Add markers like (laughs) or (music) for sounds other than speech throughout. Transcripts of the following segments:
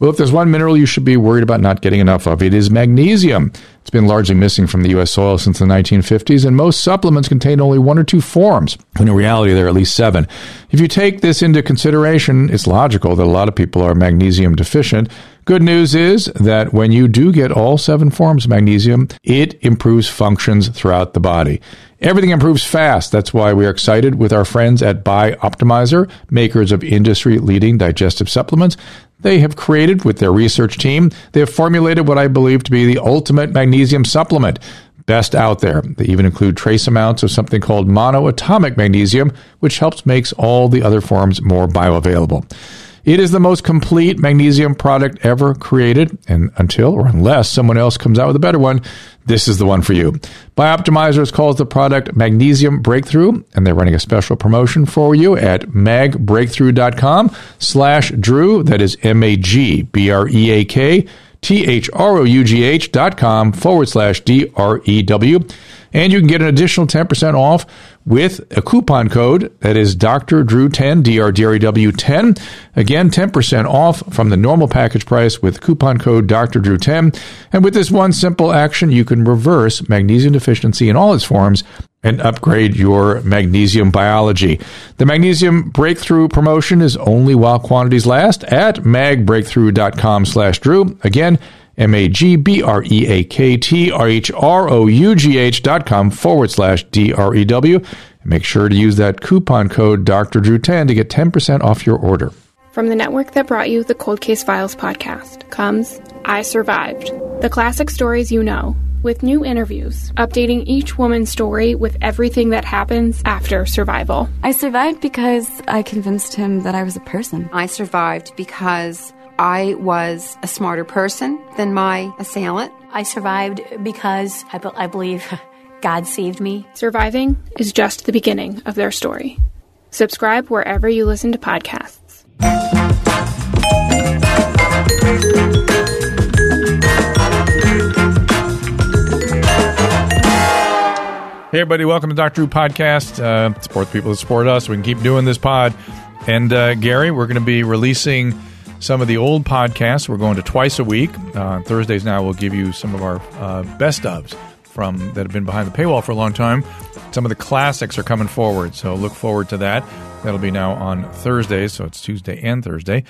Well, if there's one mineral you should be worried about not getting enough of, it is magnesium. It's been largely missing from the U.S. soil since the 1950s, and most supplements contain only one or two forms, when in reality there are at least seven. If you take this into consideration, it's logical that a lot of people are magnesium deficient. Good news is that when you do get all seven forms of magnesium, it improves functions throughout the body. Everything improves fast. That's why we are excited with our friends at Bioptimizer, makers of industry leading digestive supplements they have created with their research team. They have formulated what I believe to be the ultimate magnesium supplement. Best out there. They even include trace amounts of something called monoatomic magnesium, which helps makes all the other forms more bioavailable. It is the most complete magnesium product ever created, and until or unless someone else comes out with a better one, this is the one for you. Bioptimizers calls the product Magnesium Breakthrough, and they're running a special promotion for you at magbreakthrough.com slash Drew. That is M-A-G-B-R-E-A-K T-H-R-O-U-G-H dot com forward slash D-R-E-W. And you can get an additional 10% off with a coupon code that is Dr. Drew 10, DRDREW 10. Again, 10% off from the normal package price with coupon code Dr. Drew 10. And with this one simple action, you can reverse magnesium deficiency in all its forms and upgrade your magnesium biology. The magnesium breakthrough promotion is only while quantities last at magbreakthrough.com slash Drew. Again, M A G B R E A K T R H R O U G H dot com forward slash D R E W. Make sure to use that coupon code Dr. Drew 10 to get 10% off your order. From the network that brought you the Cold Case Files podcast comes I Survived, the classic stories you know, with new interviews, updating each woman's story with everything that happens after survival. I survived because I convinced him that I was a person. I survived because I was a smarter person than my assailant. I survived because I, be- I believe (laughs) God saved me. Surviving is just the beginning of their story. Subscribe wherever you listen to podcasts. Hey, everybody, welcome to Dr. Drew Podcast. Uh, support the people that support us. We can keep doing this pod. And uh, Gary, we're going to be releasing some of the old podcasts. We're going to twice a week. Uh, Thursdays now, we'll give you some of our uh, best ofs from that have been behind the paywall for a long time. Some of the classics are coming forward, so look forward to that. That'll be now on Thursdays, so it's Tuesday and Thursday.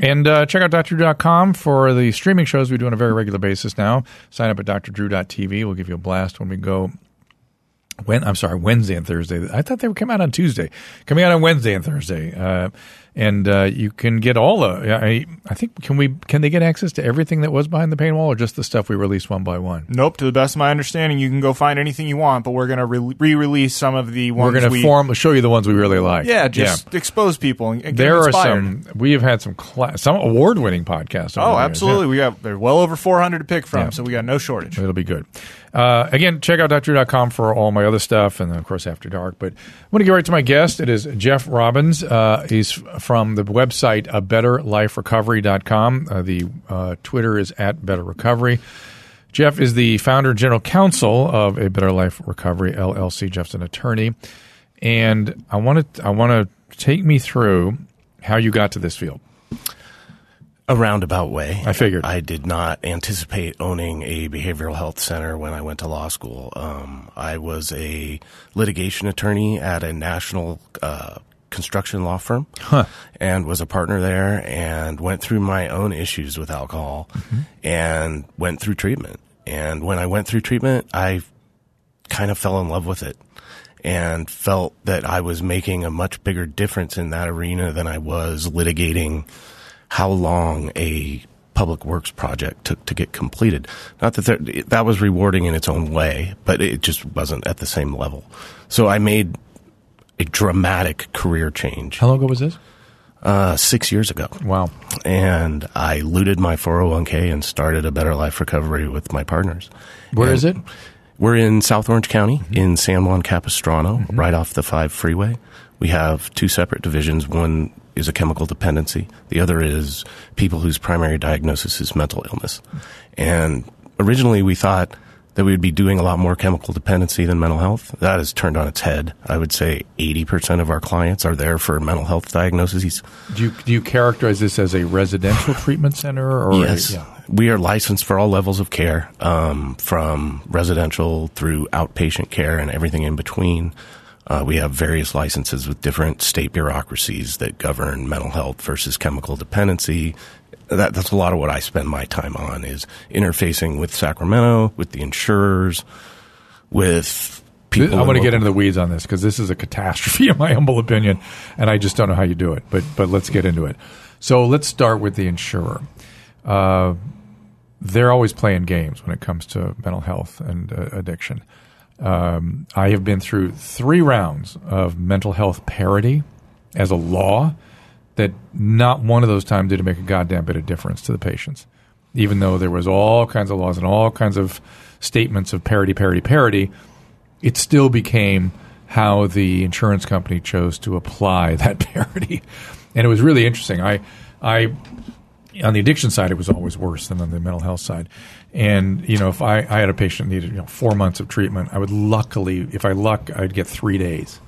And uh, check out drdrew.com for the streaming shows we do on a very regular basis now. Sign up at drdrew.tv. We'll give you a blast when we go when I'm sorry, Wednesday and Thursday. I thought they were coming out on Tuesday. Coming out on Wednesday and Thursday. Uh, and uh, you can get all the. I, I think can we can they get access to everything that was behind the paywall, or just the stuff we released one by one? Nope. To the best of my understanding, you can go find anything you want, but we're going to re release some of the ones we're going to form show you the ones we really like. Yeah, just yeah. expose people. And, get it. there are some. We have had some cla- some award winning podcasts. Oh, absolutely. Yeah. We got they're well over 400 to pick from, yeah. so we got no shortage. It'll be good. Uh, again, check out drdrew.com for all my other stuff, and of course, After Dark. But I want to get right to my guest. It is Jeff Robbins. Uh, he's from the website uh, betterliferecovery.com. Uh, the uh, Twitter is at Better Recovery. Jeff is the founder and general counsel of A Better Life Recovery LLC. Jeff's an attorney, and I want to I want to take me through how you got to this field a roundabout way. I figured. I did not anticipate owning a behavioral health center when I went to law school. Um, I was a litigation attorney at a national uh, construction law firm huh. and was a partner there and went through my own issues with alcohol mm-hmm. and went through treatment. And when I went through treatment, I kind of fell in love with it and felt that I was making a much bigger difference in that arena than I was litigating how long a public works project took to get completed. Not that there, that was rewarding in its own way, but it just wasn't at the same level. So I made a dramatic career change. How long ago was this? Uh, six years ago. Wow. And I looted my 401k and started a better life recovery with my partners. Where and is it? We're in South Orange County mm-hmm. in San Juan Capistrano, mm-hmm. right off the 5 freeway. We have two separate divisions. One is a chemical dependency. The other is people whose primary diagnosis is mental illness. And originally we thought that we'd be doing a lot more chemical dependency than mental health. That has turned on its head. I would say 80% of our clients are there for mental health diagnoses. Do you, do you characterize this as a residential treatment center? Or yes. A, yeah. We are licensed for all levels of care, um, from residential through outpatient care and everything in between. Uh, we have various licenses with different state bureaucracies that govern mental health versus chemical dependency. That, that's a lot of what I spend my time on is interfacing with Sacramento, with the insurers, with people. I'm going to get into the weeds on this because this is a catastrophe, (laughs) in my humble opinion, and I just don't know how you do it. But but let's get into it. So let's start with the insurer. Uh, they're always playing games when it comes to mental health and uh, addiction. Um, I have been through three rounds of mental health parity as a law that not one of those times did it make a goddamn bit of difference to the patients. Even though there was all kinds of laws and all kinds of statements of parity, parity, parity, it still became how the insurance company chose to apply (laughs) that parity. And it was really interesting. I, I, on the addiction side, it was always worse than on the mental health side. And you know, if I, I had a patient needed you know four months of treatment, I would luckily, if I luck, I'd get three days.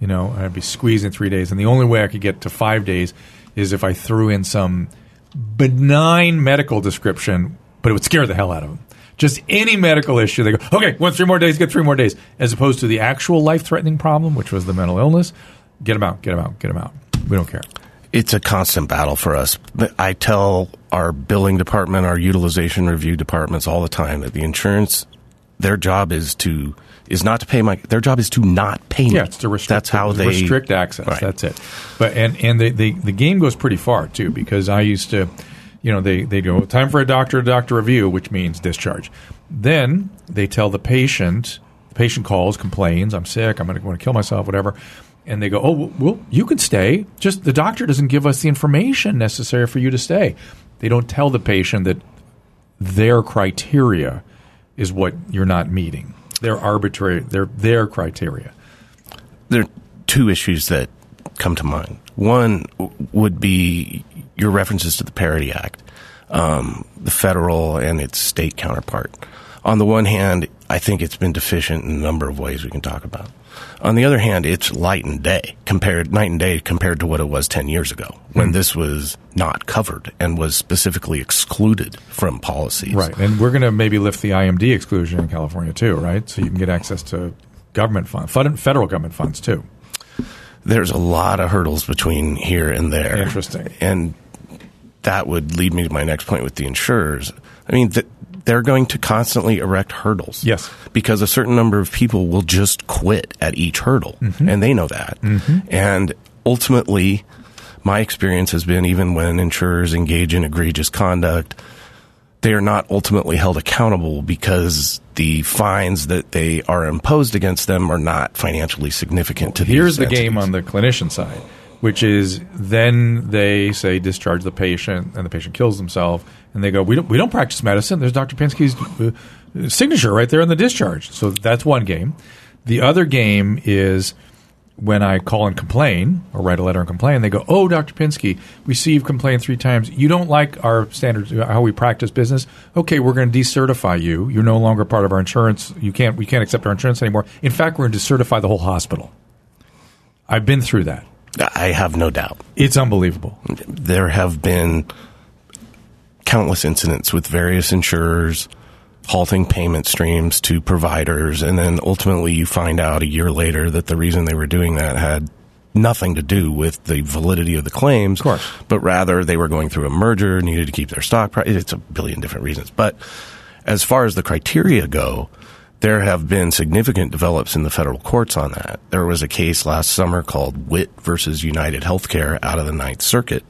You know, I'd be squeezing three days, and the only way I could get to five days is if I threw in some benign medical description, but it would scare the hell out of them. Just any medical issue, they go, okay, want three more days, get three more days, as opposed to the actual life-threatening problem, which was the mental illness. Get them out, get them out, get them out. We don't care. It's a constant battle for us. I tell our billing department, our utilization review departments all the time that the insurance, their job is to is not to pay my. Their job is to not pay me. Yeah, it's to restrict. That's how they restrict access. Right. That's it. But and and the, the the game goes pretty far too because I used to, you know, they they go time for a doctor to doctor review, which means discharge. Then they tell the patient. The patient calls, complains, "I'm sick. I'm going to kill myself, whatever." And they go, "Oh, well, you can stay. Just the doctor doesn't give us the information necessary for you to stay." They don't tell the patient that their criteria is what you're not meeting. They're arbitrary. They're their criteria. There are two issues that come to mind. One would be your references to the Parity Act, um, the federal and its state counterpart. On the one hand, I think it's been deficient in a number of ways we can talk about. On the other hand, it's light and day compared night and day compared to what it was 10 years ago when Hmm. this was not covered and was specifically excluded from policies. Right. And we're going to maybe lift the IMD exclusion in California too, right? So you can get access to government funds, federal government funds too. There's a lot of hurdles between here and there. Interesting. And that would lead me to my next point with the insurers. I mean, they're going to constantly erect hurdles. Yes. Because a certain number of people will just quit at each hurdle, Mm-hmm. and they know that. And ultimately, my experience has been even when insurers engage in egregious conduct, they are not ultimately held accountable because the fines that they are imposed against them are not financially significant to the Here's the game on the clinician side, which is then they say discharge the patient, and the patient kills themselves, and they go, "We don't, we don't practice medicine. There's Dr. Pinsky's uh, signature right there in the discharge." So that's one game. The other game is when I call and complain or write a letter and complain, they go, "Oh, Dr. Pinsky, we see you've complained three times. You don't like our standards, how we practice business. Okay, we're going to decertify you. You're no longer part of our insurance. You can't. We can't accept our insurance anymore. In fact, we're going to decertify the whole hospital." I've been through that. I have no doubt. It's unbelievable. There have been countless incidents with various insurers halting payment streams to providers, and then ultimately you find out a year later that the reason they were doing that had nothing to do with the validity of the claims, Of course. but rather they were going through a merger, needed to keep their stock price. It's a billion different reasons. But as far as the criteria go, there have been significant develops in the federal courts on that. There was a case last summer called Wit versus United Healthcare out of the Ninth Circuit,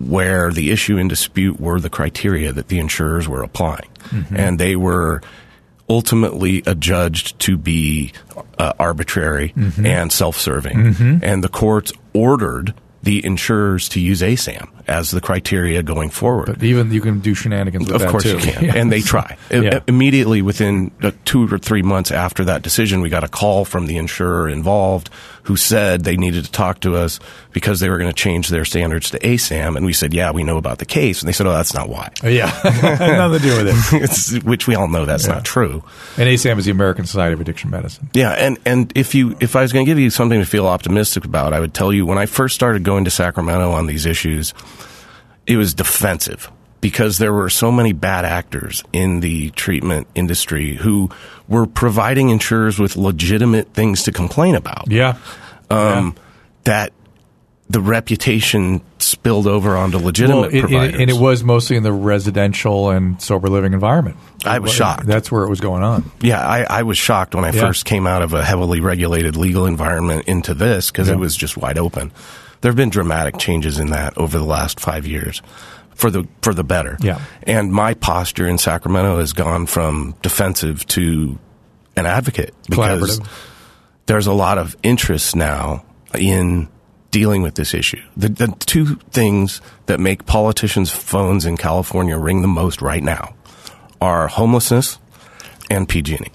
where the issue in dispute were the criteria that the insurers were applying, mm-hmm. and they were ultimately adjudged to be uh, arbitrary mm-hmm. and self-serving, mm-hmm. and the courts ordered the insurers to use ASAM as the criteria going forward. But even you can do shenanigans with of course too. you can, Yes. and they try. (laughs) Yeah. Immediately within uh, two or three months after that decision, we got a call from the insurer involved who said they needed to talk to us because they were going to change their standards to ASAM, and we said, "Yeah, we know about the case," and they said, "Oh, that's not why." Yeah, (laughs) nothing to do with it. (laughs) which we all know that's Yeah. not true. And ASAM is the American Society of Addiction Medicine. Yeah, and and if you if I was going to give you something to feel optimistic about, I would tell you when I first started going to Sacramento on these issues, it was defensive because there were so many bad actors in the treatment industry who were providing insurers with legitimate things to complain about. Yeah, Um, that the reputation spilled over onto legitimate well, it- it- providers. and it was mostly in the residential and sober living environment. I was shocked. That's where it was going on. Yeah, I, I was shocked when I Yeah. first came out of a heavily regulated legal environment into this because Yeah. it was just wide open. There have been dramatic changes in that over the last five years for the for the better. Yeah. and my posture in Sacramento has gone from defensive to an advocate because there's a lot of interest now in dealing with this issue. The, the two things that make politicians' phones in California ring the most right now are homelessness and PG&E.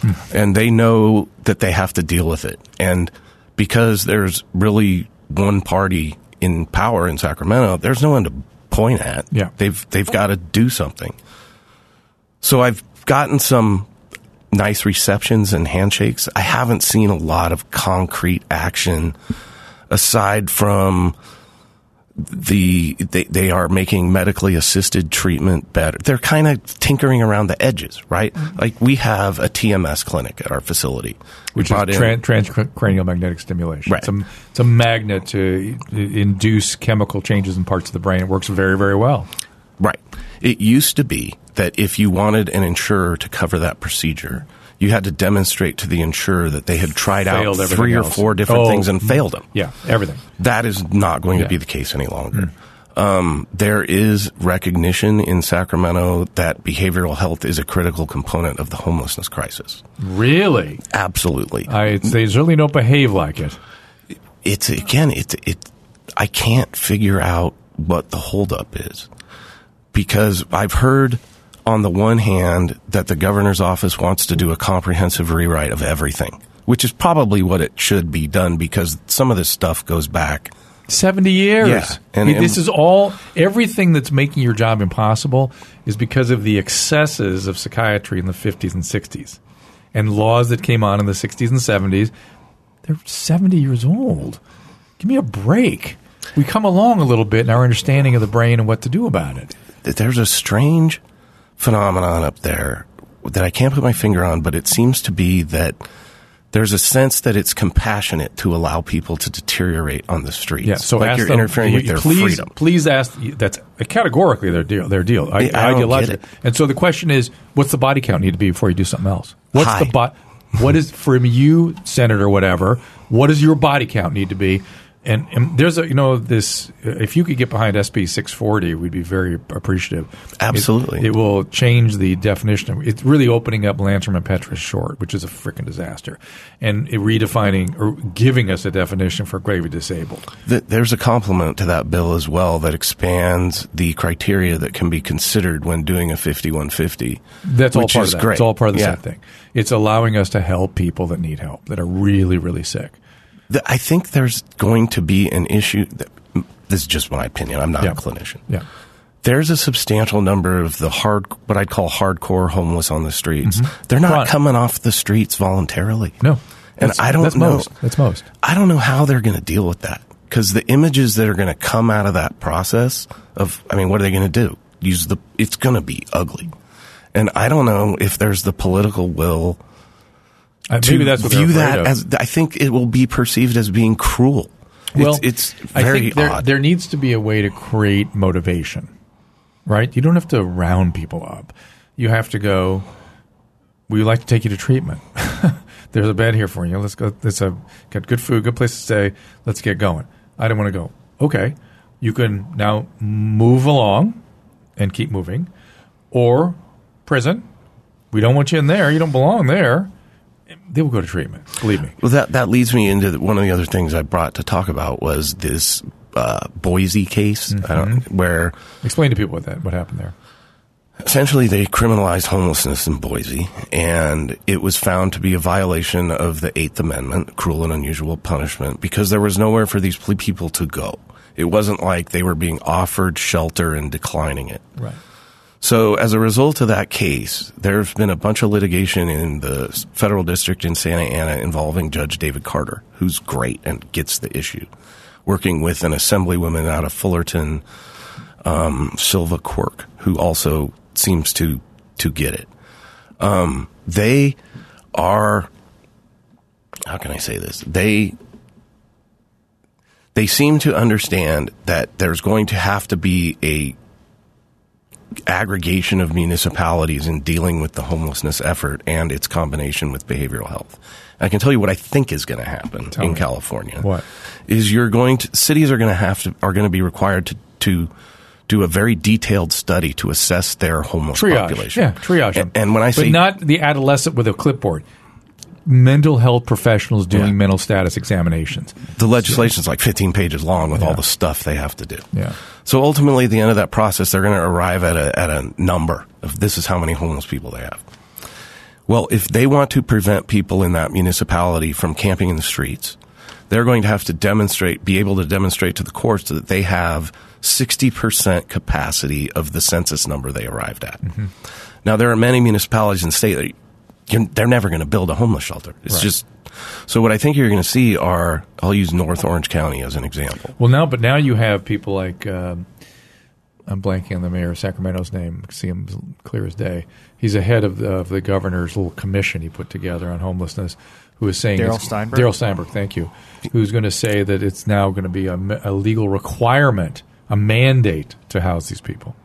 Hmm. And they know that they have to deal with it. And because there's really one party in power in Sacramento, there's no one to point at. Yeah. They've they've got to do something. So I've gotten some nice receptions and handshakes. I haven't seen a lot of concrete action aside from the they, they are making medically assisted treatment better. They're kind of tinkering around the edges, right? Mm-hmm. Like we have a TMS clinic at our facility. Which brought is in- tran- transcranial magnetic stimulation. Right. It's, a, it's a magnet to induce chemical changes in parts of the brain. It works very, very well. Right. It used to be that if you wanted an insurer to cover that procedure, you had to demonstrate to the insurer that they had tried out Failed everything three or else. four different Oh, things and failed them. Yeah, everything. That is not going Yeah. to be the case any longer. Um, there is recognition in Sacramento that behavioral health is a critical component of the homelessness crisis. Really? Absolutely. I, they certainly don't behave like it. it's again, it's it. I can't figure out what the holdup is because I've heard on the one hand that the governor's office wants to do a comprehensive rewrite of everything, which is probably what it should be done because some of this stuff goes back. 70 years. Yeah, and- this is all, everything that's making your job impossible is because of the excesses of psychiatry in the 50s and 60s and laws that came on in the 60s and 70s. They're 70 years old. Give me a break. We come along a little bit in our understanding of the brain and what to do about it. There's a strange phenomenon up there that I can't put my finger on, but it seems to be that there's a sense that it's compassionate to allow people to deteriorate on the streets. Yeah, so like you're them, interfering you- with their please, freedom. Please ask. That's categorically their deal. Their deal. I, I don't ideologically. get it. And so the question is, what's the body count need to be before you do something else? What's High. the bo- What is from you, senator, whatever? What does your body count need to be? And, and there's a you know this. Uh, if you could get behind SB 640, we'd be very appreciative. Absolutely. it, will change the definition. of It's really opening up Lanterman-Petris-Short, which is a freaking disaster, and it redefining or giving us a definition for gravely disabled. Th- There's a complement to that bill as well that expands the criteria that can be considered when doing a 5150. That's all part is of that. great. It's all part of the Yeah. same thing. It's allowing us to help people that need help, that are really, really sick. Th- I think there's going to be an issue. That, this is just my opinion. I'm not Yeah. a clinician. Yeah. There's a substantial number of the hard, what I'd call hardcore homeless on the streets. They're not Chronic. coming off the streets voluntarily. Mm-hmm. No. And That's- I don't that's know. Most. That's most. I don't know how they're going to deal with that because the images that are going to come out of that process of, I mean, what are they going to do? Use the, it's going to be ugly. And I don't know if there's the political will Uh, maybe that's what view that of. as, I think it will be perceived as being cruel. well, it's, it's I very think there, odd. there needs to be a way to create motivation, right? You don't have to round people up. You have to go. We would like to take you to treatment. (laughs) There's a bed here for you. Let's go. It's a got good food, good place to stay. Let's get going. I don't want to go. Okay, you can now move along and keep moving, or prison. We don't want you in there. You don't belong there. They will go to treatment. Believe me. Well, that that leads me into the, one of the other things I brought to talk about was this uh, Boise case don't, where Explain to people what that what happened there. essentially they criminalized homelessness in Boise, and it was found to be a violation of the Eighth Amendment, cruel and unusual punishment, because there was nowhere for these people to go. It wasn't like they were being offered shelter and declining it. Right. So, as a result of that case, there's been a bunch of litigation in the federal district in Santa Ana involving Judge David Carter, who's great and gets the issue, working with an assemblywoman out of Fullerton, um, Silva Quirk, who also seems to to get it. Um, they are, how can I say this? They they seem to understand that there's going to have to be a aggregation of municipalities in dealing with the homelessness effort and its combination with behavioral health. I can tell you what I think is going to happen in me. California. What? is you're going to cities are going to have to are going to be required to to do a very detailed study to assess their homeless Triage. population. Yeah, triage. And, and when I say but not the adolescent with a clipboard. Mental health professionals doing Yeah. mental status examinations. the legislation's like 15 pages long with Yeah. all the stuff they have to do. Yeah. So ultimately, at the end of that process, they're going to arrive at a, at a number of this is how many homeless people they have. Well, if they want to prevent people in that municipality from camping in the streets, they're going to have to demonstrate, be able to demonstrate to the courts that they have 60% capacity of the census number they arrived at. Mm-hmm. Now, there are many municipalities in the state that they're never going to build a homeless shelter. It's Right. just, so what I think you're going to see are, I'll use North Orange County as an example. Well, now, but now you have people like um, I'm blanking on the mayor of Sacramento's name. See him clear as day. He's ahead of the, of the governor's little commission he put together on homelessness, who is saying Darrell it's- Steinberg? Darrell Steinberg, thank you. Who's going to say that it's now going to be a, a legal requirement, a mandate to house these people.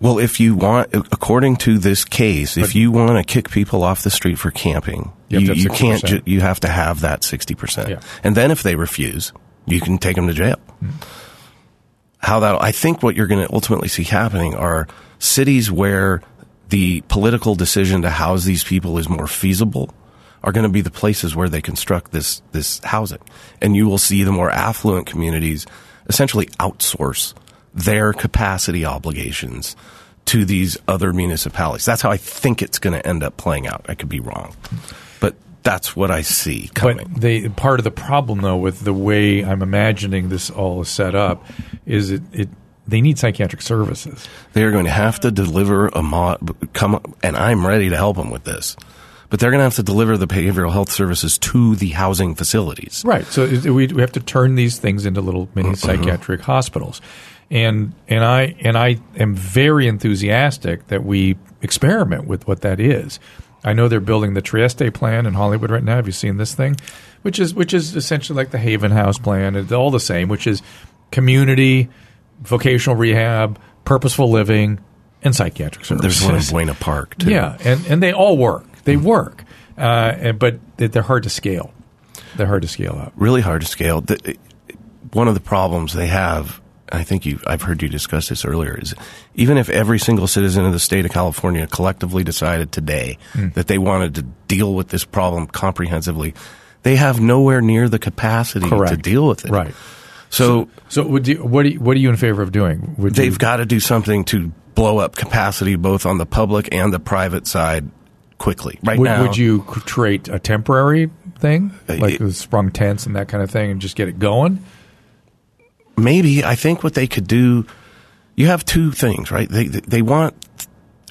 Well, if you want, according to this case, if you want to kick people off the street for camping, You you, have to you, have can't. Ju- you have to have that sixty percent, and then if they refuse, you can take them to jail. Hmm. How that? I think what you're going to ultimately see happening are cities where the political decision to house these people is more feasible are going to be the places where they construct this this housing, and you will see the more affluent communities essentially outsource their capacity obligations to these other municipalities. That's how I think it's going to end up playing out. I could be wrong, but that's what I see coming. But they part of the problem though with the way I'm imagining this all is set up is it, it they need psychiatric services. they are going to have to deliver a mod, come, and I'm ready to help them with this. But they're going to have to deliver the behavioral health services to the housing facilities. Right. So we, we have to turn these things into little mini Mm-hmm. psychiatric hospitals. And and I and I am very enthusiastic that we experiment with what that is. I know they're building the Trieste plan in Hollywood right now. Have you seen this thing? Which is which is essentially like the Haven House plan. It's all the same, which is community, vocational rehab, purposeful living, and psychiatric services. There's one in Buena Park too. Yeah, and, and they all work. They work, uh, and, but they're hard to scale. They're hard to scale up. really hard to scale. The, one of the problems they have, I think you, I've heard you discuss this earlier, is even if every single citizen of the state of California collectively decided today Hmm. that they wanted to deal with this problem comprehensively, they have nowhere near the capacity to deal with it. Right. So, So, would you, what, are you, what are you in favor of doing? Would they've got to do something to blow up capacity both on the public and the private side quickly. Right would, now, would you create a temporary thing, like it- sprung tents and that kind of thing, and just get it going? Maybe I think what they could do, you have two things, right? They they want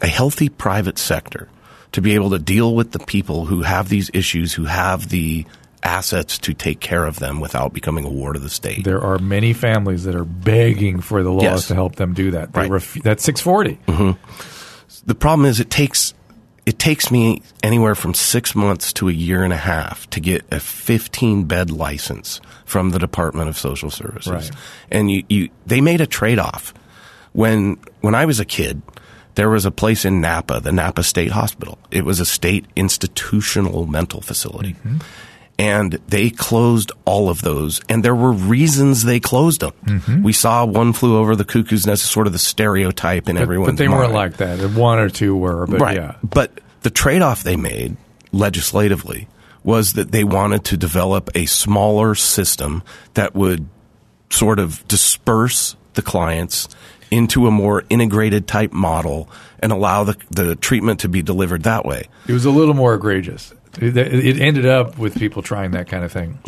a healthy private sector to be able to deal with the people who have these issues, who have the assets to take care of them without becoming a ward of the state. There are many families that are begging for the laws Yes. to help them do that. They Right. ref- that's six forty. Mm-hmm. the problem is it takes it takes me anywhere from six months to a year and a half to get a 15 bed license from the Department of Social Services. Right. And you, you they made a trade off. When when I was a kid, there was a place in Napa, the Napa State Hospital. It was a state institutional mental facility. Mm-hmm. And they closed all of those, and there were reasons they closed them. Mm-hmm. We saw one flew over the cuckoo's nest, sort of the stereotype in But, everyone's but they weren't like that. One or two were, but right. yeah. But the trade off they made legislatively was that they wanted to develop a smaller system that would sort of disperse the clients into a more integrated type model and allow the, the treatment to be delivered that way. It was a little more egregious. It, it ended up with people trying that kind of thing.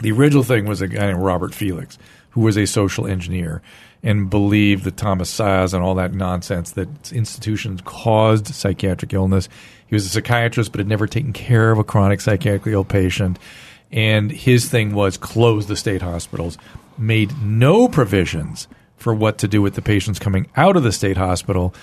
The original thing was a guy named Robert Felix, who was a social engineer and believed that Thomas Szasz and all that nonsense that institutions caused psychiatric illness. He was a psychiatrist, but had never taken care of a chronic psychiatrically ill patient. And his thing was close the state hospitals, made no provisions for what to do with the patients coming out of the state hospital.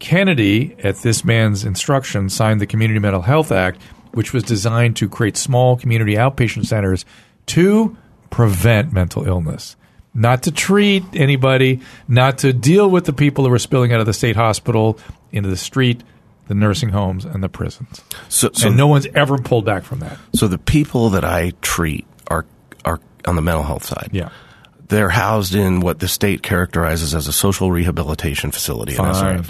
Kennedy, at this man's instruction, signed the Community Mental Health Act, which was designed to create small community outpatient centers to prevent mental illness, not to treat anybody, not to deal with the people who were spilling out of the state hospital into the street, the nursing homes, and the prisons. So, so and no one's ever pulled back from that. So the people that I treat are are on the mental health side. Yeah. They're housed in what the state characterizes as a social rehabilitation facility. in Fine.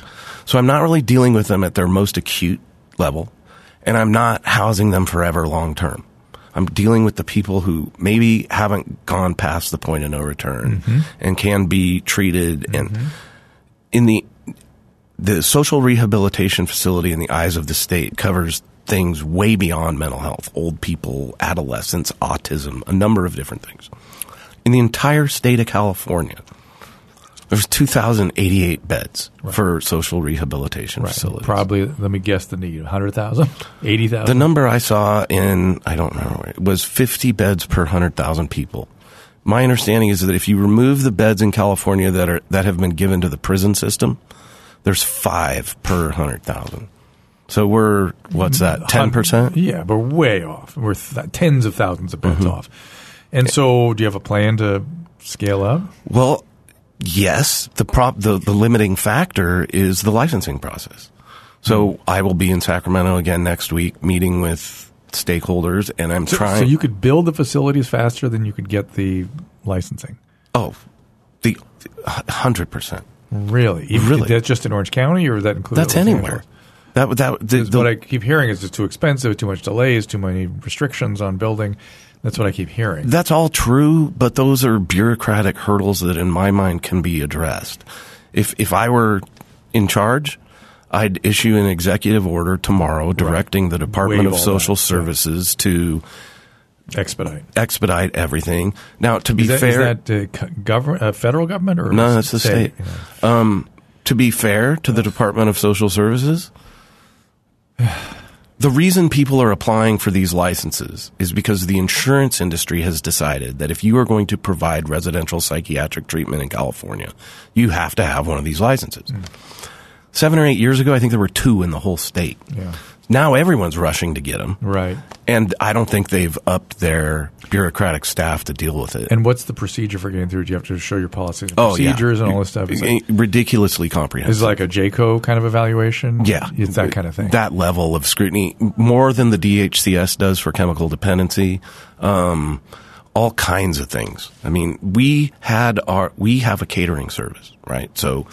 So I'm not really dealing with them at their most acute level, and I'm not housing them forever long term. I'm dealing with the people who maybe haven't gone past the point of no return mm-hmm. and can be treated. And mm-hmm. in the the social rehabilitation facility in the eyes of the state covers things way beyond mental health old people adolescents autism a number of different things in the entire state of california there's 2088 beds for social rehabilitation facilities Probably, let me guess the need 100,000, 80,000. the number i saw in i don't know was 50 beds per 100000 people my understanding is that if you remove the beds in california that are that have been given to the prison system there's five per 100000 so we're what's that 10% Yeah, but we're way off. We're th- tens of thousands of Mm-hmm. beds off. And so, do you have a plan to scale up? Well, yes. The prop the, the limiting factor is the licensing process. So Hmm. I will be in Sacramento again next week, meeting with stakeholders, and I'm trying. So you could build the facilities faster than you could get the licensing. oh, the hundred percent. Really? Even- Really? That's just in Orange County, or is that include That's anywhere. That that the, the, what I keep hearing is it's too expensive, too much delays, too many restrictions on building. That's what I keep hearing. That's all true, but those are bureaucratic hurdles that, in my mind, can be addressed. If if I were in charge, I'd issue an executive order tomorrow directing the Department Waive of Social that. Services to Expedite. expedite everything. Now, to be Is that, fair, is that uh, government, uh, federal government, or no, it's the state. Yeah. Um, to be fair to the Department of Social Services, the reason people are applying for these licenses is because the insurance industry has decided that if you are going to provide residential psychiatric treatment in California, you have to have one of these licenses. Hmm. Seven or eight years ago, I think there were two in the whole state. Yeah. Now everyone's rushing to get them. Right. And I don't think they've upped their bureaucratic staff to deal with it. And what's the procedure for getting through? Do you have to show your policies and Oh, yeah. procedures and all this stuff? Is it, ridiculously comprehensive. is it like a JCAHO kind of evaluation? Yeah, It's that kind of thing. That level of scrutiny, more than the DHCS does for chemical dependency, um, all kinds of things. I mean, we had our we have a catering service, right? So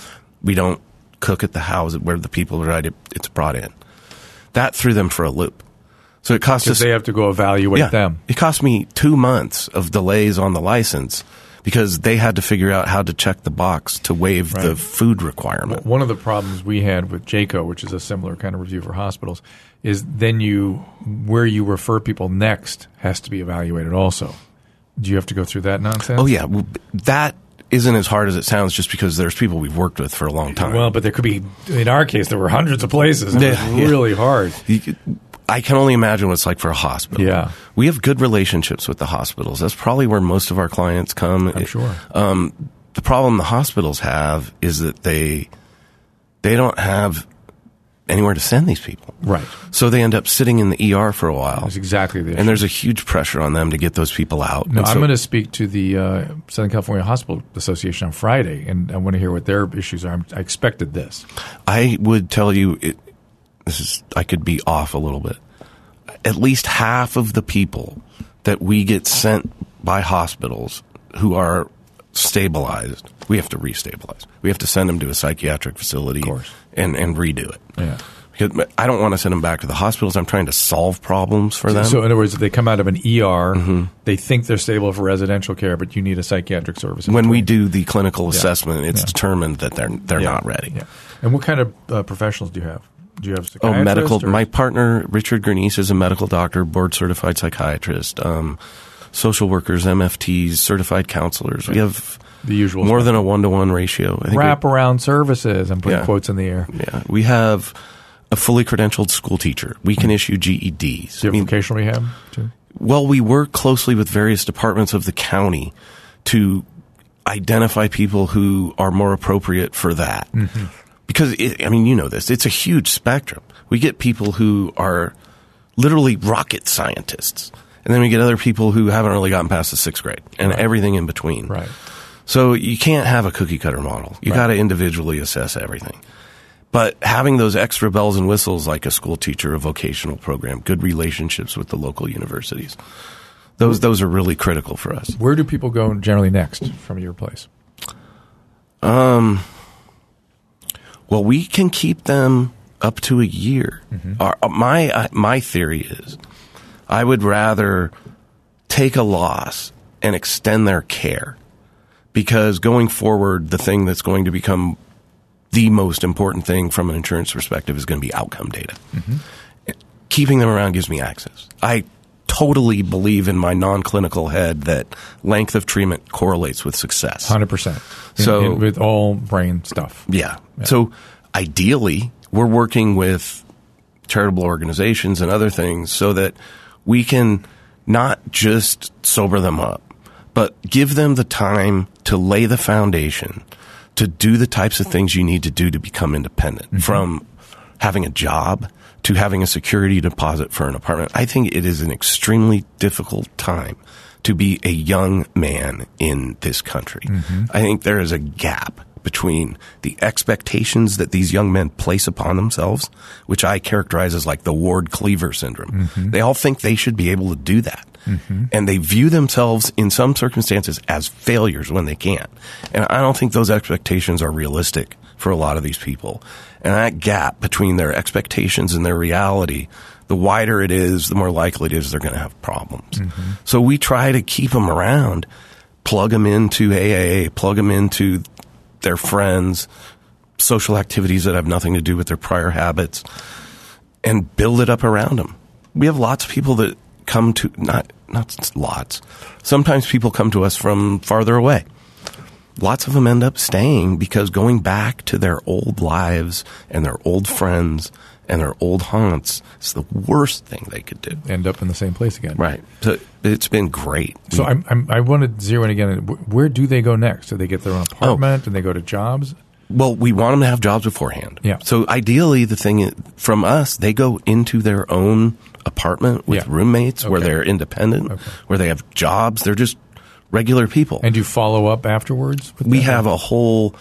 we don't cook at the house where the people are right. It, it's brought in. That threw them for a loop. So it cost us they have to go evaluate yeah, them. It cost me two months of delays on the license because they had to figure out how to check the box to waive the food requirement. One of the problems we had with JCAHO, which is a similar kind of review for hospitals, is then you where you refer people next has to be evaluated also. Do you have to go through that nonsense? Oh yeah, that isn't as hard as it sounds just because there's people we've worked with for a long time. Well, but there could be. In our case, there were hundreds of places. It was (laughs) Yeah, yeah. really hard. You I can only imagine what it's like for a hospital. Yeah. We have good relationships with the hospitals. That's probably where most of our clients come. I'm sure. Um, the problem the hospitals have is that they they don't have anywhere to send these people. Right. So they end up sitting in the ER for a while. That's exactly the issue. And there's a huge pressure on them to get those people out. No, And I'm so- going to speak to the uh, Southern California Hospital Association on Friday, and I want to hear what their issues are. I'm, I expected this. I would tell you it, this is I could be off a little bit. At least half of the people that we get sent by hospitals who are stabilized, we have to restabilize. We have to send them to a psychiatric facility and and redo it. Yeah. Because I don't want to send them back to the hospitals. I'm trying to solve problems for them. So, in other words, if they come out of an ER, they think they're stable for residential care, but you need a psychiatric service. when we do the clinical assessment, it's Yeah. determined that they're they're Yeah. not ready. Yeah. And what kind of uh, professionals do you have? Do you have Oh, medical. or- My partner Richard Gurnice is a medical doctor, board certified psychiatrist, um, social workers, MFTs, certified counselors. We have the usual more stuff. than a one to one ratio. I think we- wraparound services. I'm putting Yeah. quotes in the air. Yeah, we have a fully credentialed school teacher. We can mm. issue GEDs. Do you I have mean, vocational rehab too? well, we work closely with various departments of the county to identify people who are more appropriate for that. Mm-hmm. Because, it, I mean, you know this, it's a huge spectrum. We get people who are literally rocket scientists. And then we get other people who haven't really gotten past the sixth grade and everything in between. Right. So you can't have a cookie cutter model. You Right. got to individually assess everything. But having those extra bells and whistles like a school teacher, a vocational program, good relationships with the local universities, those those are really critical for us. Where do people go generally next from your place? Um, Well, we can keep them up to a year. Our, my uh, my theory is, I would rather take a loss and extend their care, because going forward, the thing that's going to become the most important thing from an insurance perspective is going to be outcome data. Mm-hmm. Keeping them around gives me access. I totally believe in my non-clinical head that length of treatment correlates with success. Hundred percent. So- with all brain stuff. Yeah. So ideally, we're working with charitable organizations and other things so that we can not just sober them up, but give them the time to lay the foundation to do the types of things you need to do to become independent mm-hmm. from having a job to having a security deposit for an apartment. I think it is an extremely difficult time to be a young man in this country. Mm-hmm. I think there is a gap between the expectations that these young men place upon themselves, which I characterize as like the Ward Cleaver syndrome. Mm-hmm. They all think they should be able to do that. Mm-hmm. And they view themselves in some circumstances as failures when they can't. And I don't think those expectations are realistic for a lot of these people. And that gap between their expectations and their reality, the wider it is, the more likely it is they're going to have problems. Mm-hmm. So we try to keep them around, plug them into AAA, plug them into their friends, social activities that have nothing to do with their prior habits, and build it up around them. We have lots of people that come to not not lots. Sometimes people come to us from farther away. Lots of them end up staying because going back to their old lives and their old friends and their old haunts is the worst thing they could do. End up in the same place again. Right. So it's been great. So We- I'm, I'm, I want to zero in again. Where do they go next? Do they get their own Oh. apartment and they go to jobs? Well, we want them to have jobs beforehand. Yeah. So ideally, the thing is, from us, they go into their own apartment with Yeah. roommates where they're independent, Okay. where they have jobs. They're just regular people. And you follow up afterwards? With we have a whole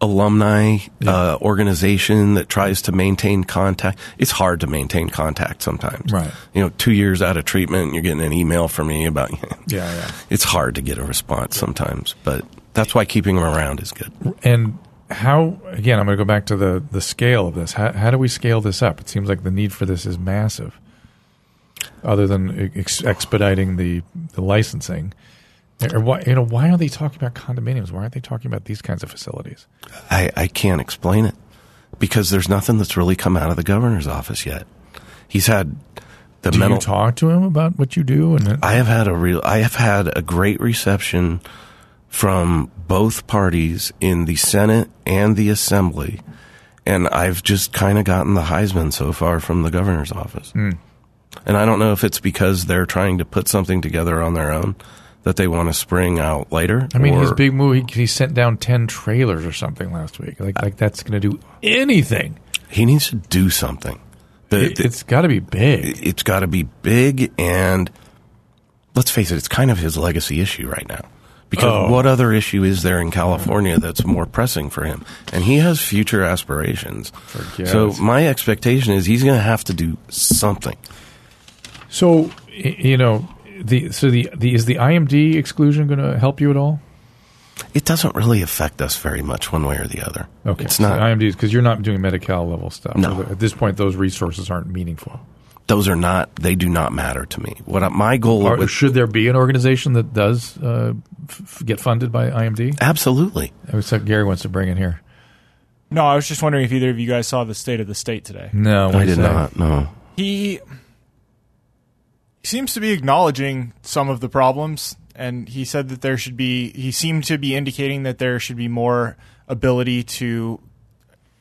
alumni uh, organization that tries to maintain contact. It's hard to maintain contact sometimes. Right. You know, two years out of treatment, you're getting an email from me about. (laughs) Yeah, yeah. It's hard to get a response sometimes, but that's why keeping them around is good. And how again? I'm going to go back to the the scale of this. How, how do we scale this up? It seems like the need for this is massive. Other than ex- expediting the the licensing, or why you know why are they talking about condominiums? Why aren't they talking about these kinds of facilities? I, I can't explain it because there's nothing that's really come out of the governor's office yet. He's had the Do mental. you talk to him about what you do? And I have had a real. I have had a great reception from both parties in the Senate and the Assembly, and I've just kind of gotten the Heisman so far from the governor's office. Hmm. And I don't know if it's because they're trying to put something together on their own that they want to spring out later. I mean, his big move. He, he sent down ten trailers or something last week. Like, like that's going to do anything. he needs to do something. The- it, it's got to be big. it's got to be big and let's face it it's kind of his legacy issue right now because Oh. what other issue is there in California that's more pressing for him and he has future aspirations Forget so my expectation is he's going to have to do something So you know the so the the is the IMD exclusion going to help you at all? It doesn't really affect us very much one way or the other. Okay, It's not. so IMD because you're not doing Medi-Cal level stuff. No. At this point, those resources aren't meaningful. those are not. They do not matter to me. What I- my goal Or with should there be an organization that does uh, f- get funded by IMD? absolutely. Except Gary wants to bring in here. No, I was just wondering if either of you guys saw the state of the state today. No, what I did say? not. No. He seems to be acknowledging some of the problems, and he said that there should be. He seemed to be indicating that there should be more ability to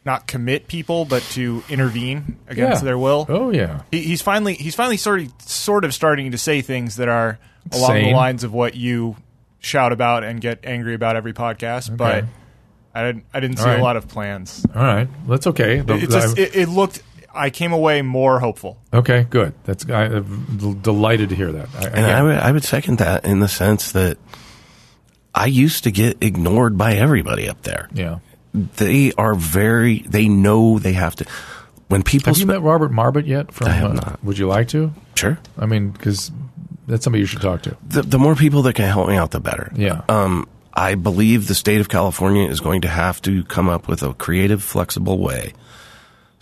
not commit people, but to intervene against Yeah. their will. Oh yeah, He, he's finally he's finally sort of sort of starting to say things that are along Sane. the lines of what you shout about and get angry about every podcast. But I didn't I didn't see right. a lot of plans. all right. That's okay. The- just, it, it looked. I came away more hopeful. okay, good. That's I, I'm del- delighted to hear that. I, And again, I would, I would second that in the sense that I used to get ignored by everybody up there. yeah. They are very, they know they have to. When people, Have you spe- met Robert Marbut yet? From, I have uh, not. Would you like to? sure, I mean, because that's somebody you should talk to. the, the more people that can help me out, the better. Yeah. Um, I believe the state of California is going to have to come up with a creative, flexible way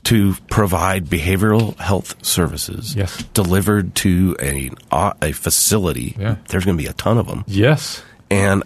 to provide behavioral health services Yes. delivered to a a facility. Yeah. There's going to be a ton of them, Yes. and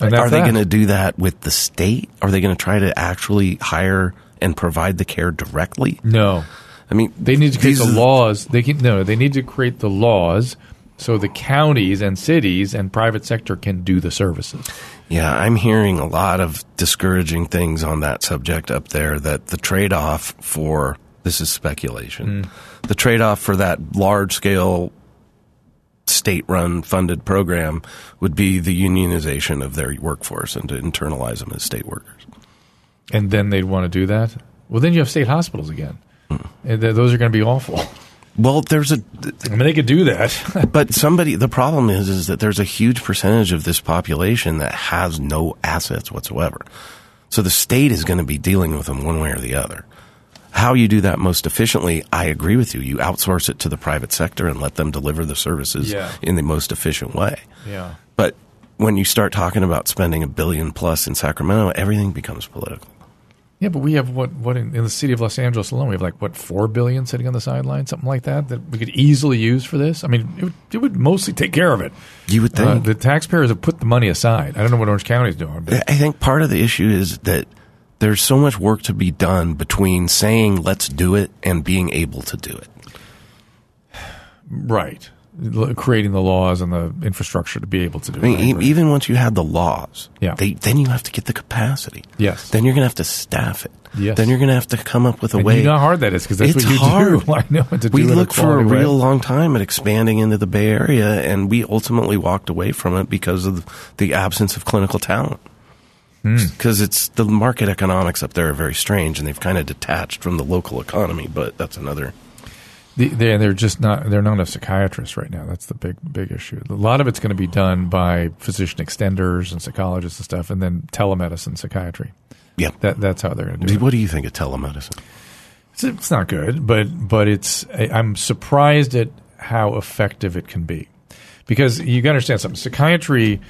And are they going to do that with the state? Are they going to try to actually hire and provide the care directly? No. I mean, They need to create the laws. They can no. They need to create the laws so the counties and cities and private sector can do the services. Yeah, I'm hearing a lot of discouraging things on that subject up there. That the trade off for this is speculation. Hmm. The trade off for that large scale state run funded program would be the unionization of their workforce and to internalize them as state workers. And then they'd want to do that. Well, then you have state hospitals again. Hmm. And th- those are going to be awful. Well, there's a I mean, they could do that. (laughs) but somebody the problem is is that there's a huge percentage of this population that has no assets whatsoever. So the state is going to be dealing with them one way or the other. How you do that most efficiently, I agree with you. You outsource it to the private sector and let them deliver the services Yeah. in the most efficient way. yeah. But when you start talking about spending a billion plus in Sacramento, everything becomes political. Yeah, but we have what what in, in the city of Los Angeles alone, we have like what four billion sitting on the sideline, something like that, that we could easily use for this. I mean, it would, it would mostly take care of it. You would Uh, think. the taxpayers have put the money aside. I don't know what Orange County is doing, but I think part of the issue is that there's so much work to be done between saying let's do it and being able to do it. right, creating the laws and the infrastructure to be able to do I mean, it. even once you have the laws, Yeah. they, then you have to get the capacity. Yes. Then you're going to have to staff it. Yes. Then you're going to have to come up with a And way. you know how hard that is because that's it's what you hard. do. (laughs) I know to we do it in looked for a way. real long time at expanding into the Bay Area, and we ultimately walked away from it because of the absence of clinical talent. Hmm. Because it's the market economics up there are very strange, and they've kind of detached from the local economy. But that's another. The, they're, they're just not they're not enough psychiatrists right now. That's the big big issue. A lot of it's going to be done by physician extenders and psychologists and stuff, and then telemedicine psychiatry. Yeah. That that's how they're going to do it. What do you think of telemedicine? It's, it's not good, but but it's I'm surprised at how effective it can be, because you got to understand something. Psychiatry,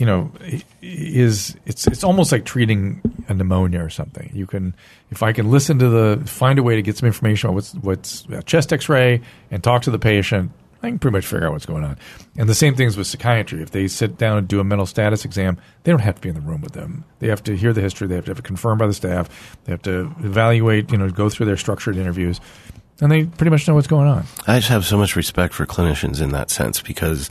you know, is it's it's almost like treating a pneumonia or something. You can if I can listen to the find a way to get some information on what's what's a chest X-ray and talk to the patient. I can pretty much figure out what's going on. And the same things with psychiatry. If they sit down and do a mental status exam, they don't have to be in the room with them. They have to hear the history. They have to have it confirmed by the staff. They have to evaluate, you know, go through their structured interviews. And they pretty much know what's going on. I just have so much respect for clinicians in that sense because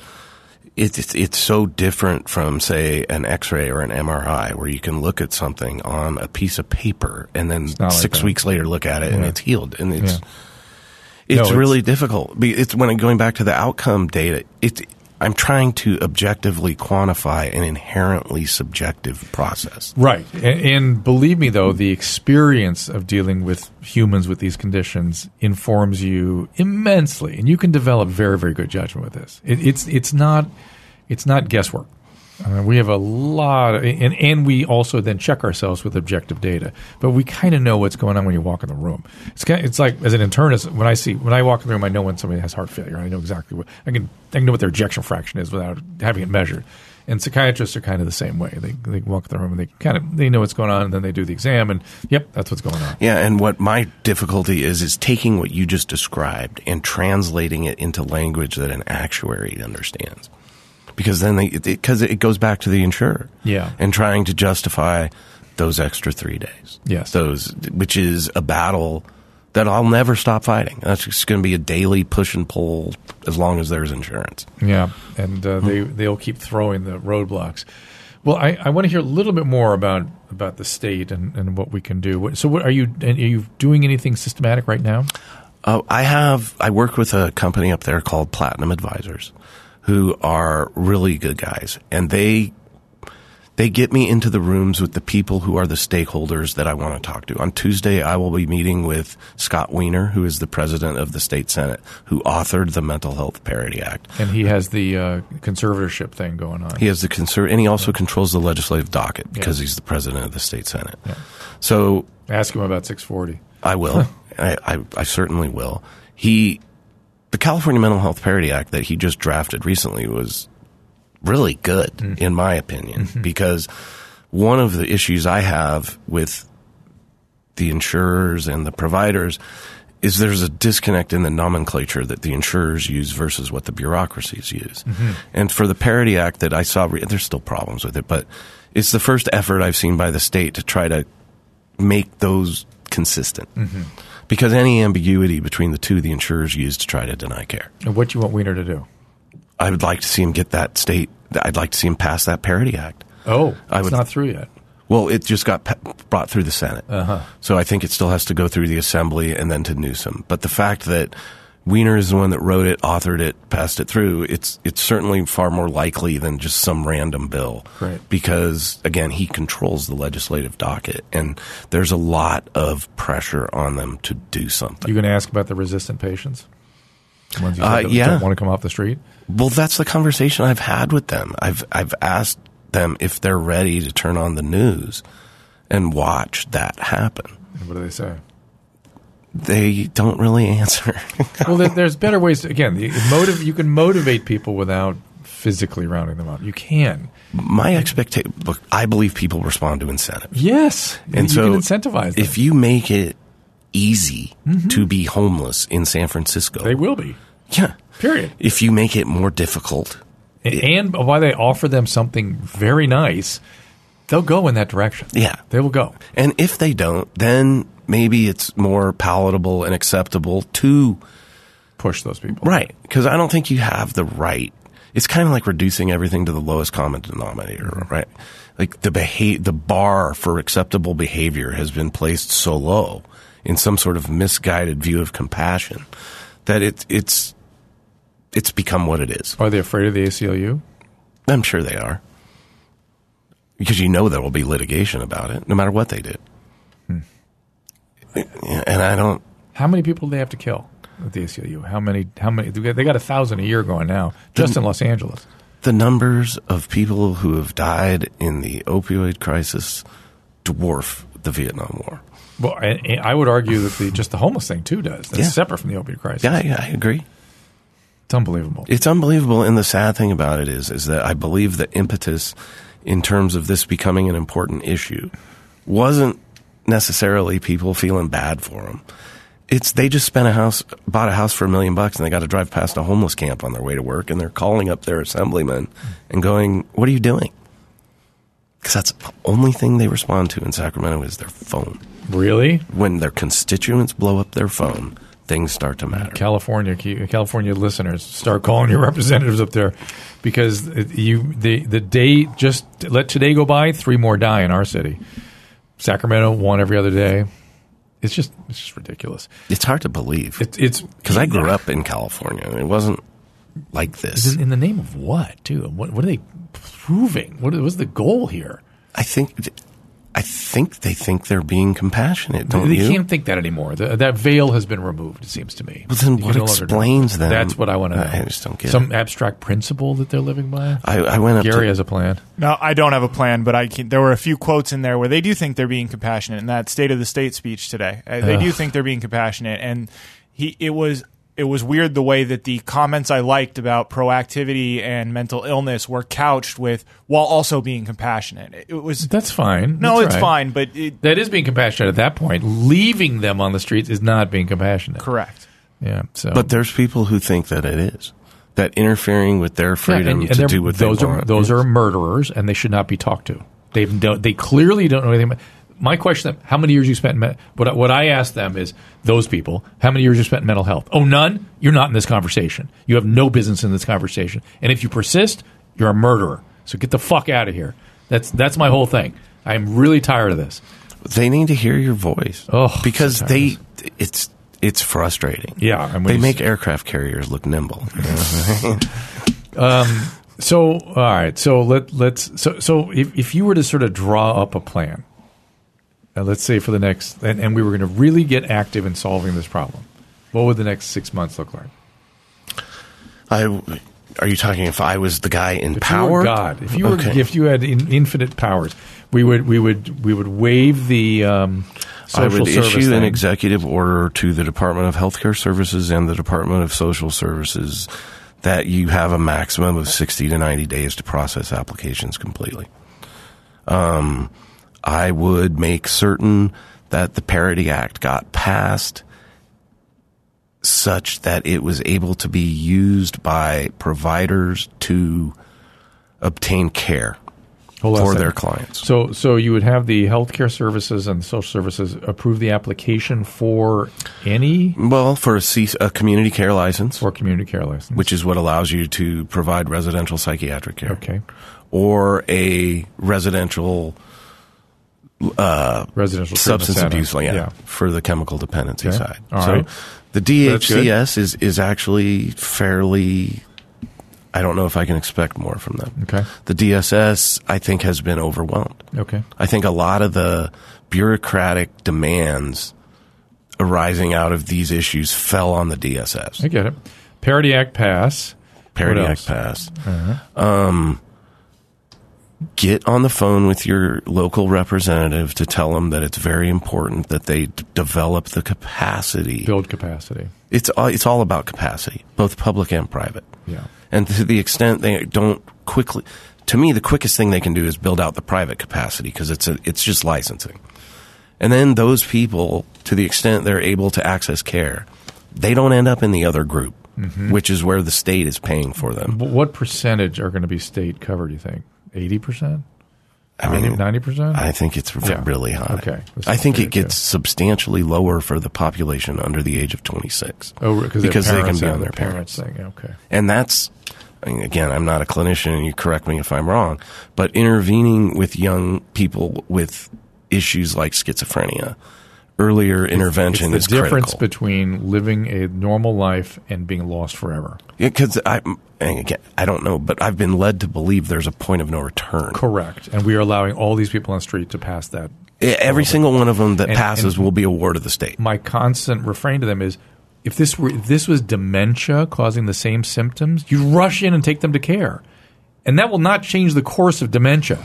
it's it's, it's so different from say an X-ray or an MRI where you can look at something on a piece of paper and then not like six weeks later look at it and it's healed and it's Yeah. it's No, it's- really difficult. It's when I'm going back to the outcome data. It's I'm trying to objectively quantify an inherently subjective process. Right. And, and believe me, though, the experience of dealing with humans with these conditions informs you immensely, and you can develop very, very good judgment with this. It, it's it's not it's not guesswork. Uh, we have a lot, of, and and we also then check ourselves with objective data. But we kind of know what's going on when you walk in the room. It's kind it's like as an internist when I see when I walk in the room, I know when somebody has heart failure. I know exactly what I can I can know what their ejection fraction is without having it measured. And psychiatrists are kind of the same way. They they walk in the room and they kind of they know what's going on, and then they do the exam, and yep, that's what's going on. Yeah, and what my difficulty is is taking what you just described and translating it into language that an actuary understands. Because then they because it, it goes back to the insurer. Yeah. And trying to justify those extra 3 days. Yes. Those which is a battle that I'll never stop fighting. That's just going to be a daily push and pull as long as there's insurance. Yeah, and uh, they they'll keep throwing the roadblocks. Well, I, I want to hear a little bit more about about the state and, and what we can do. So, what are you are you doing anything systematic right now? Uh, I have I work with a company up there called Platinum Advisors, who are really good guys, and they they get me into the rooms with the people who are the stakeholders that I want to talk to. On Tuesday, I will be meeting with Scott Wiener, who is the president of the state senate, who authored the Mental Health Parity Act. And he has the uh, conservatorship thing going on. He has the conser- and he also controls the legislative docket because he's the president of the state senate. So Ask him about 640. I will. (laughs) I, I, I certainly will. He, the California Mental Health Parity Act that he just drafted recently was really good, hmm. in my opinion, mm-hmm. because one of the issues I have with the insurers and the providers is there's a disconnect in the nomenclature that the insurers use versus what the bureaucracies use. Mm-hmm. And for the Parity Act that I saw, re- there's still problems with it, but it's the first effort I've seen by the state to try to make those consistent. Mm-hmm. Because any ambiguity between the two, the insurers use to try to deny care. And what do you want Wiener to do? I would like to see him get that state. I'd like to see him pass that Parity Act. Oh, it's would- not through yet. Well, it just got pa- brought through the Senate. Uh-huh. So I think it still has to go through the Assembly and then to Newsom. But the fact that Wiener is the one that wrote it, authored it, passed it through, it's it's certainly far more likely than just some random bill. Right. Because again, he controls the legislative docket and there's a lot of pressure on them to do something. You going to ask about the resistant patients? The ones you Uh, yeah. don't want to come off the street? Well, that's the conversation I've had with them. I've I've asked them if they're ready to turn on the news and watch that happen. And what do they say? They don't really answer. (laughs) well, there's better ways. To, again, the motive. You can motivate people without physically rounding them up. You can. My expectation, look, I believe people respond to incentives. Yes, And you so can incentivize them. If you make it easy mm-hmm. to be homeless in San Francisco, they will be. yeah. Period. If you make it more difficult, And, and while they offer them something very nice, they'll go in that direction. yeah. They will go. And if they don't, then maybe it's more palatable and acceptable to Push those people. Right. Because I don't think you have the right. It's kind of like reducing everything to the lowest common denominator, mm-hmm. right? Like the beha- the bar for acceptable behavior has been placed so low in some sort of misguided view of compassion that it, it's it's become what it is. Are they afraid of the ACLU? I'm sure they are. Because you know there will be litigation about it, no matter what they do. Hmm. And I don't. How many people do they have to kill at the ACLU? How many? How many? They got- a thousand a year going now, just in Los Angeles. the numbers of people who have died in the opioid crisis dwarf the Vietnam War. Well, and, and I would argue that the just the homeless thing too does. That's Yeah. separate from the opioid crisis. Yeah, yeah, I agree. It's unbelievable. It's unbelievable, and the sad thing about it is, is that I believe the impetus in terms of this becoming an important issue wasn't necessarily people feeling bad for them. It's they just spent a house, bought a house for a million bucks, and they got to drive past a homeless camp on their way to work, and they're calling up their assemblyman and going, "What are you doing?" Because that's the only thing they respond to in Sacramento is their phone. Really? When their constituents blow up their phone, things start to matter. California, California listeners, start calling your representatives up there because you the the day just let today go by, three more die in our city. Sacramento, one every other day. It's just it's just ridiculous. It's hard to believe. It, it's because I grew up in California. It wasn't like this. in, in the name of what, too? What what are they proving? What was the goal here? I think, I think they think they're being compassionate. Don't they you? can't think that anymore. The, that veil has been removed. It seems to me. Well, then You what can no longer do explains it. them? That's what I want to know. I just don't get Some it. abstract principle that they're living by. I, I went up Gary to has a plan. No, I don't have a plan, but I can, there were a few quotes in there where they do think they're being compassionate in that State of the State speech today. Uh, they do think they're being compassionate, and he it was it was weird the way that the comments I liked about proactivity and mental illness were couched with while also being compassionate. It, it was That's fine. no, That's it's right. fine, but it, That is being compassionate at that point. Leaving them on the streets is not being compassionate. correct. Yeah. So, But there's people who think that it is. That interfering with their Yeah, freedom and- and to do what those they are want. those is- are murderers, and they should not be talked to. They don't. They clearly don't know anything. About, my question: How many years you spent? In me- what I- what I ask them is those people. How many years you spent in mental health? Oh, none. You're not in this conversation. You have no business in this conversation. And if you persist, you're a murderer. So get the fuck out of here. That's that's my whole thing. I'm really tired of this. they need to hear your voice. Oh, because so they it's it's frustrating. Yeah, when they make aircraft carriers look nimble. (laughs) um So all right. So let let's so so if if you were to sort of draw up a plan, uh, let's say for the next and, and we were going to really get active in solving this problem, what would the next six months look like? I are you talking if I was the guy in If power? God, if you were Okay. if you had in, infinite powers, we would we would we would waive the um, I would issue an executive order to the Department of Healthcare Services and the Department of Social Services that you have a maximum of 60 to 90 days to process applications completely. Um, I would make certain that the Parity Act got passed such that it was able to be used by providers to obtain care Hold on a for their clients. So, so you would have the healthcare services and social services approve the application for any? Well, for a, C- a community care license, or community care license, which is what allows you to provide residential psychiatric care. okay, Or a residential residential substance abuse, center. yeah, for the chemical dependency Okay. side. All so right. the. DHCS is, is actually fairly, I don't know if I can expect more from them. Okay. The DSS, I think, has been overwhelmed. Okay. I think a lot of the bureaucratic demands arising out of these issues fell on the DSS. I get it. Parity Act pass. Parity Act else? passed. Um, get on the phone with your local representative to tell them that it's very important that they d- develop the capacity. Build capacity. It's all, it's all about capacity, both public and private. Yeah. And to the extent they don't quickly, to me, the quickest thing they can do is build out the private capacity because it's a, it's just licensing. And then those people, to the extent they're able to access care, they don't end up in the other group, mm-hmm. which is where the state is paying for them. What percentage are going to be state covered? Do you think eighty percent? I mean, ninety percent. I think it's Yeah. really high. Okay. I think it gets too. substantially lower for the population under the age of 26. Oh, because because they can be on their parents. thing. Okay. And that's, again, I'm not a clinician and you correct me if I'm wrong, but intervening with young people with issues like schizophrenia, earlier intervention it's is the difference critical. between living a normal life and being lost forever. Because I, again, I don't know, but I've been led to believe there's a point of no return. Correct. And we are allowing all these people on the street to pass that. Every single one of them that And- passes and- will be a ward of the state. My constant refrain to them is if this were if this was dementia causing the same symptoms, you rush in and take them to care. And that will not change the course of dementia.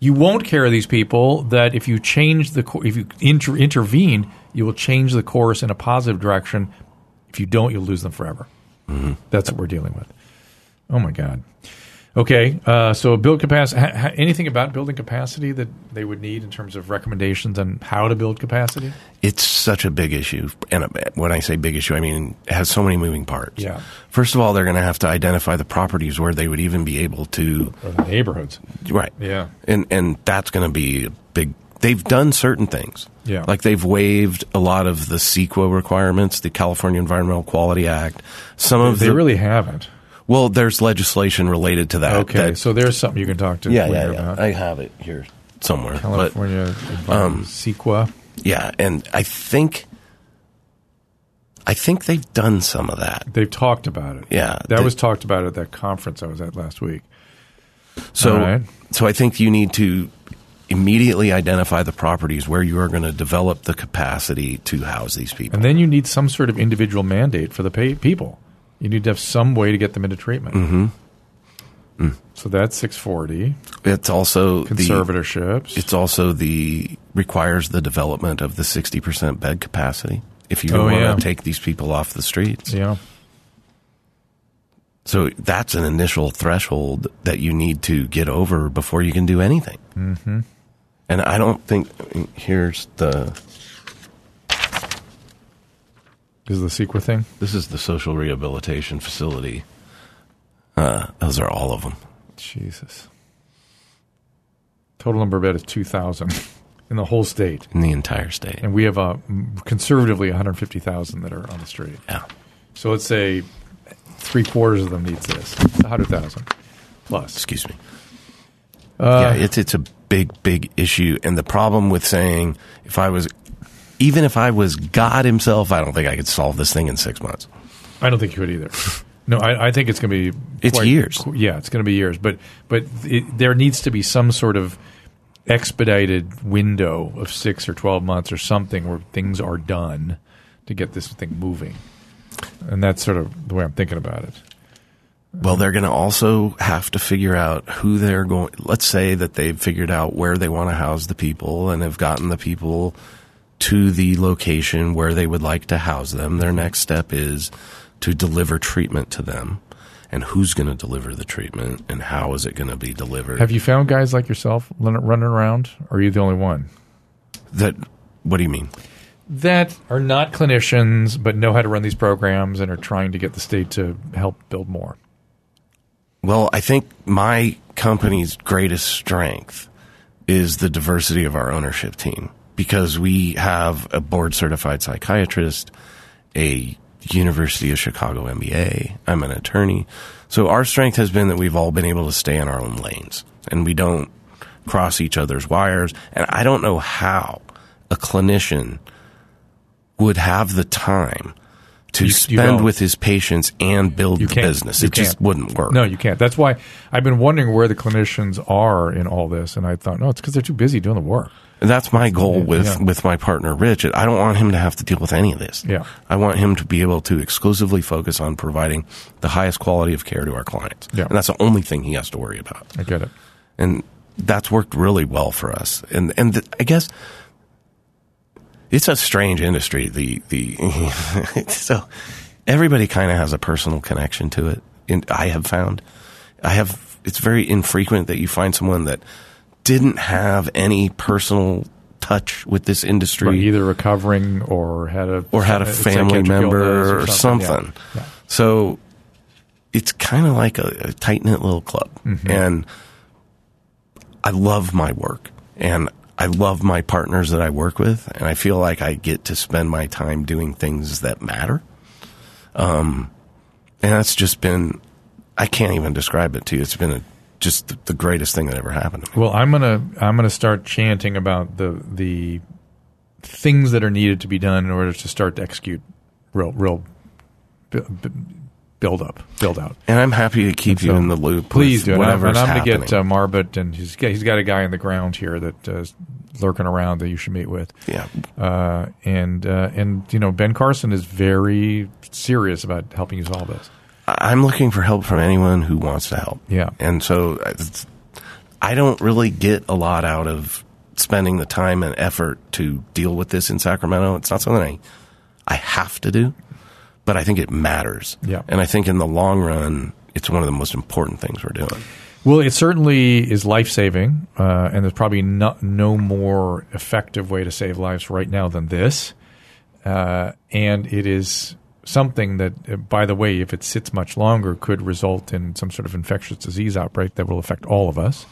You won't care these people that if you change the if you inter- intervene, you will change the course in a positive direction. If you don't, you'll lose them forever. Mm-hmm. That's what we're dealing with. Oh my God. Okay, uh, so build capacity. Ha, anything about building capacity that they would need in terms of recommendations on how to build capacity? it's such a big issue. And uh, when I say big issue, I mean it has so many moving parts. Yeah. First of all, they're going to have to identify the properties where they would even be able to. Or the neighborhoods? Right. Yeah. And and that's going to be a big. They've done certain things. Yeah. Like they've waived a lot of the CEQA requirements, the California Environmental Quality Act. Some of They the really haven't. Well, there's legislation related to that. Okay, that- so there's something you can talk to yeah, yeah, yeah. about. I have it here somewhere. But California um, CEQA. yeah, and I think. I think they've done some of that. They've talked about it. Yeah, That they- was talked about at that conference I was at last week. So, right. so I think you need to immediately identify the properties where you are going to develop the capacity to house these people. And then you need some sort of individual mandate for the pay- people. You need to have some way to get them into treatment. Mm-hmm. So that's 640. it's also the Conservatorships. it's also the requires the development of the sixty percent bed capacity if you Oh, want yeah. to take these people off the streets. Yeah. So that's an initial threshold that you need to get over before you can do anything. Mm-hmm. And I don't think here's the This is the secret thing. this is the social rehabilitation facility. Uh, those are all of them. Jesus. Total number of bed is 2,000 in the whole state. in the entire state. And we have uh, conservatively 150,000 that are on the street. Yeah. So let's say three quarters of them needs this. 100,000 plus. Excuse me. Uh, yeah, it's it's a big big issue, and the problem with saying if I was, even if I was God Himself, I don't think I could solve this thing in six months. I don't think you would either. No, I, I think it's going to be. It's years. Yeah, it's going to be years. But but it, there needs to be some sort of expedited window of six or twelve months or something where things are done to get this thing moving. And that's sort of the way I'm thinking about it. Well, they're going to also have to figure out who they're going. Let's say that they've figured out where they want to house the people and have gotten the people to the location where they would like to house them. Their next step is to deliver treatment to them. And who's going to deliver the treatment and how is it going to be delivered? Have you found guys like yourself running around, or are you the only one? that what do you mean? That are not clinicians but know how to run these programs and are trying to get the state to help build more. Well, I think my company's greatest strength is the diversity of our ownership team because we have a board certified psychiatrist, a University of Chicago MBA, I'm an attorney. So our strength has been that we've all been able to stay in our own lanes and we don't cross each other's wires. And I don't know how a clinician would have the time to You- you spend don't. with his patients and build You the business. It just wouldn't work. No, you can't. That's why I've been wondering where the clinicians are in all this, and I thought, no, it's because they're too busy doing the work. That's my goal with, Yeah. with my partner, Rich. I don't want him to have to deal with any of this. Yeah. I want him to be able to exclusively focus on providing the highest quality of care to our clients. Yeah. And that's the only thing he has to worry about. I get it. And that's worked really well for us. And, and th- I guess it's a strange industry. The, the, (laughs) so everybody kind of has a personal connection to it. And I have found, I have, it's very infrequent that you find someone that didn't have any personal touch with this industry Right, either recovering or had a or had a family member illness or something. Yeah. Yeah. So it's kind of like a, a tight knit little club. Mm-hmm. And I love my work and I love my partners that I work with. And I feel like I get to spend my time doing things that matter. Um, and that's just been, I can't even describe it to you. It's been a, just the, greatest thing that ever happened to me. Well, I'm gonna I'm gonna start chanting about the the things that are needed to be done in order to start to execute real real bu- bu- build up build out. And I'm happy to keep you in the loop. Please do. And I'm, and I'm going to get uh, Marbut, and he's got, he's got a guy in the ground here that uh, is lurking around that you should meet with. yeah. Uh, and uh, and you know Ben Carson is very serious about helping you solve this. I'm looking for help from anyone who wants to help. Yeah. And so it's, I don't really get a lot out of spending the time and effort to deal with this in Sacramento. It's not something I, I have to do, but I think it matters. Yeah. And I think in the long run, it's one of the most important things we're doing. Well, it certainly is life saving, uh, and there's probably no, no more effective way to save lives right now than this. Uh, and it is something that, uh, by the way, if it sits much longer, could result in some sort of infectious disease outbreak that will affect all of us.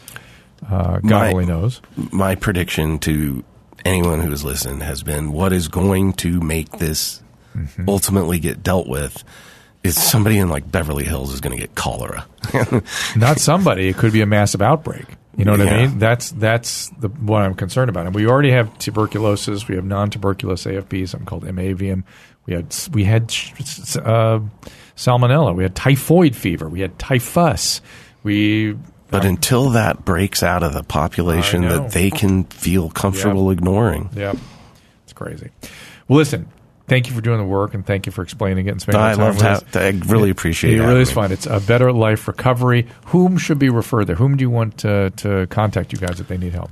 Uh, God My- only knows. My prediction to anyone who has listened has been what is going to make this Mm-hmm. ultimately get dealt with is somebody in like Beverly Hills is going to get cholera. (laughs) Not somebody; it could be a massive outbreak. You know what I mean? That's that's the what I'm concerned about. And we already have tuberculosis. We have non-tuberculous AFP, something called MAVM. We had we had uh, salmonella. We had typhoid fever. We had typhus. We But until that breaks out of the population that they can feel comfortable ignoring, yeah, it's crazy. Well, listen. Thank you for doing the work, and thank you for explaining it and spending I time love with us. that. I really appreciate It having really is fun. It's a better life recovery. Whom should be referred there? Whom do you want to, to contact you guys if they need help?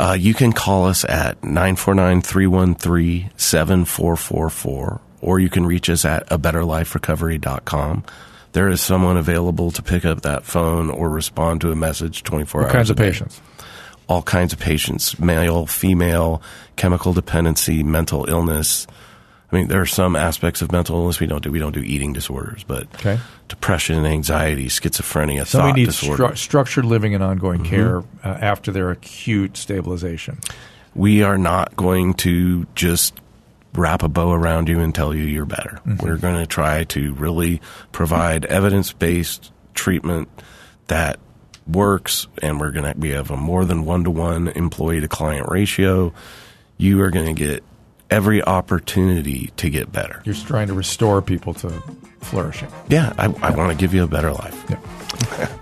Uh, you can call us at 949-313-7444 or you can reach us at a betterliferecovery.com. There is someone available to pick up that phone or respond to a message 24 What hours. kinds of patients? All kinds of patients, male, female, chemical dependency, mental illness. I mean, there are some aspects of mental illness we don't do. We don't do eating disorders, but Okay. depression, anxiety, schizophrenia, Somebody needs disorder. stru- structured living and ongoing Mm-hmm. care uh, after their acute stabilization. we are not going to just wrap a bow around you and tell you you're better. We're going to try to really provide evidence based treatment that works, and we're going to we have a more than one to one employee to client ratio. You are going to get every opportunity to get better. You're trying to restore people to flourishing. Yeah, I, I want to give you a better life.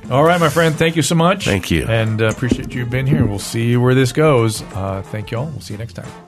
(laughs) All right, my friend. Thank you so much. Thank you. And uh, appreciate you being here. We'll see where this goes. Uh, thank you all. We'll see you next time.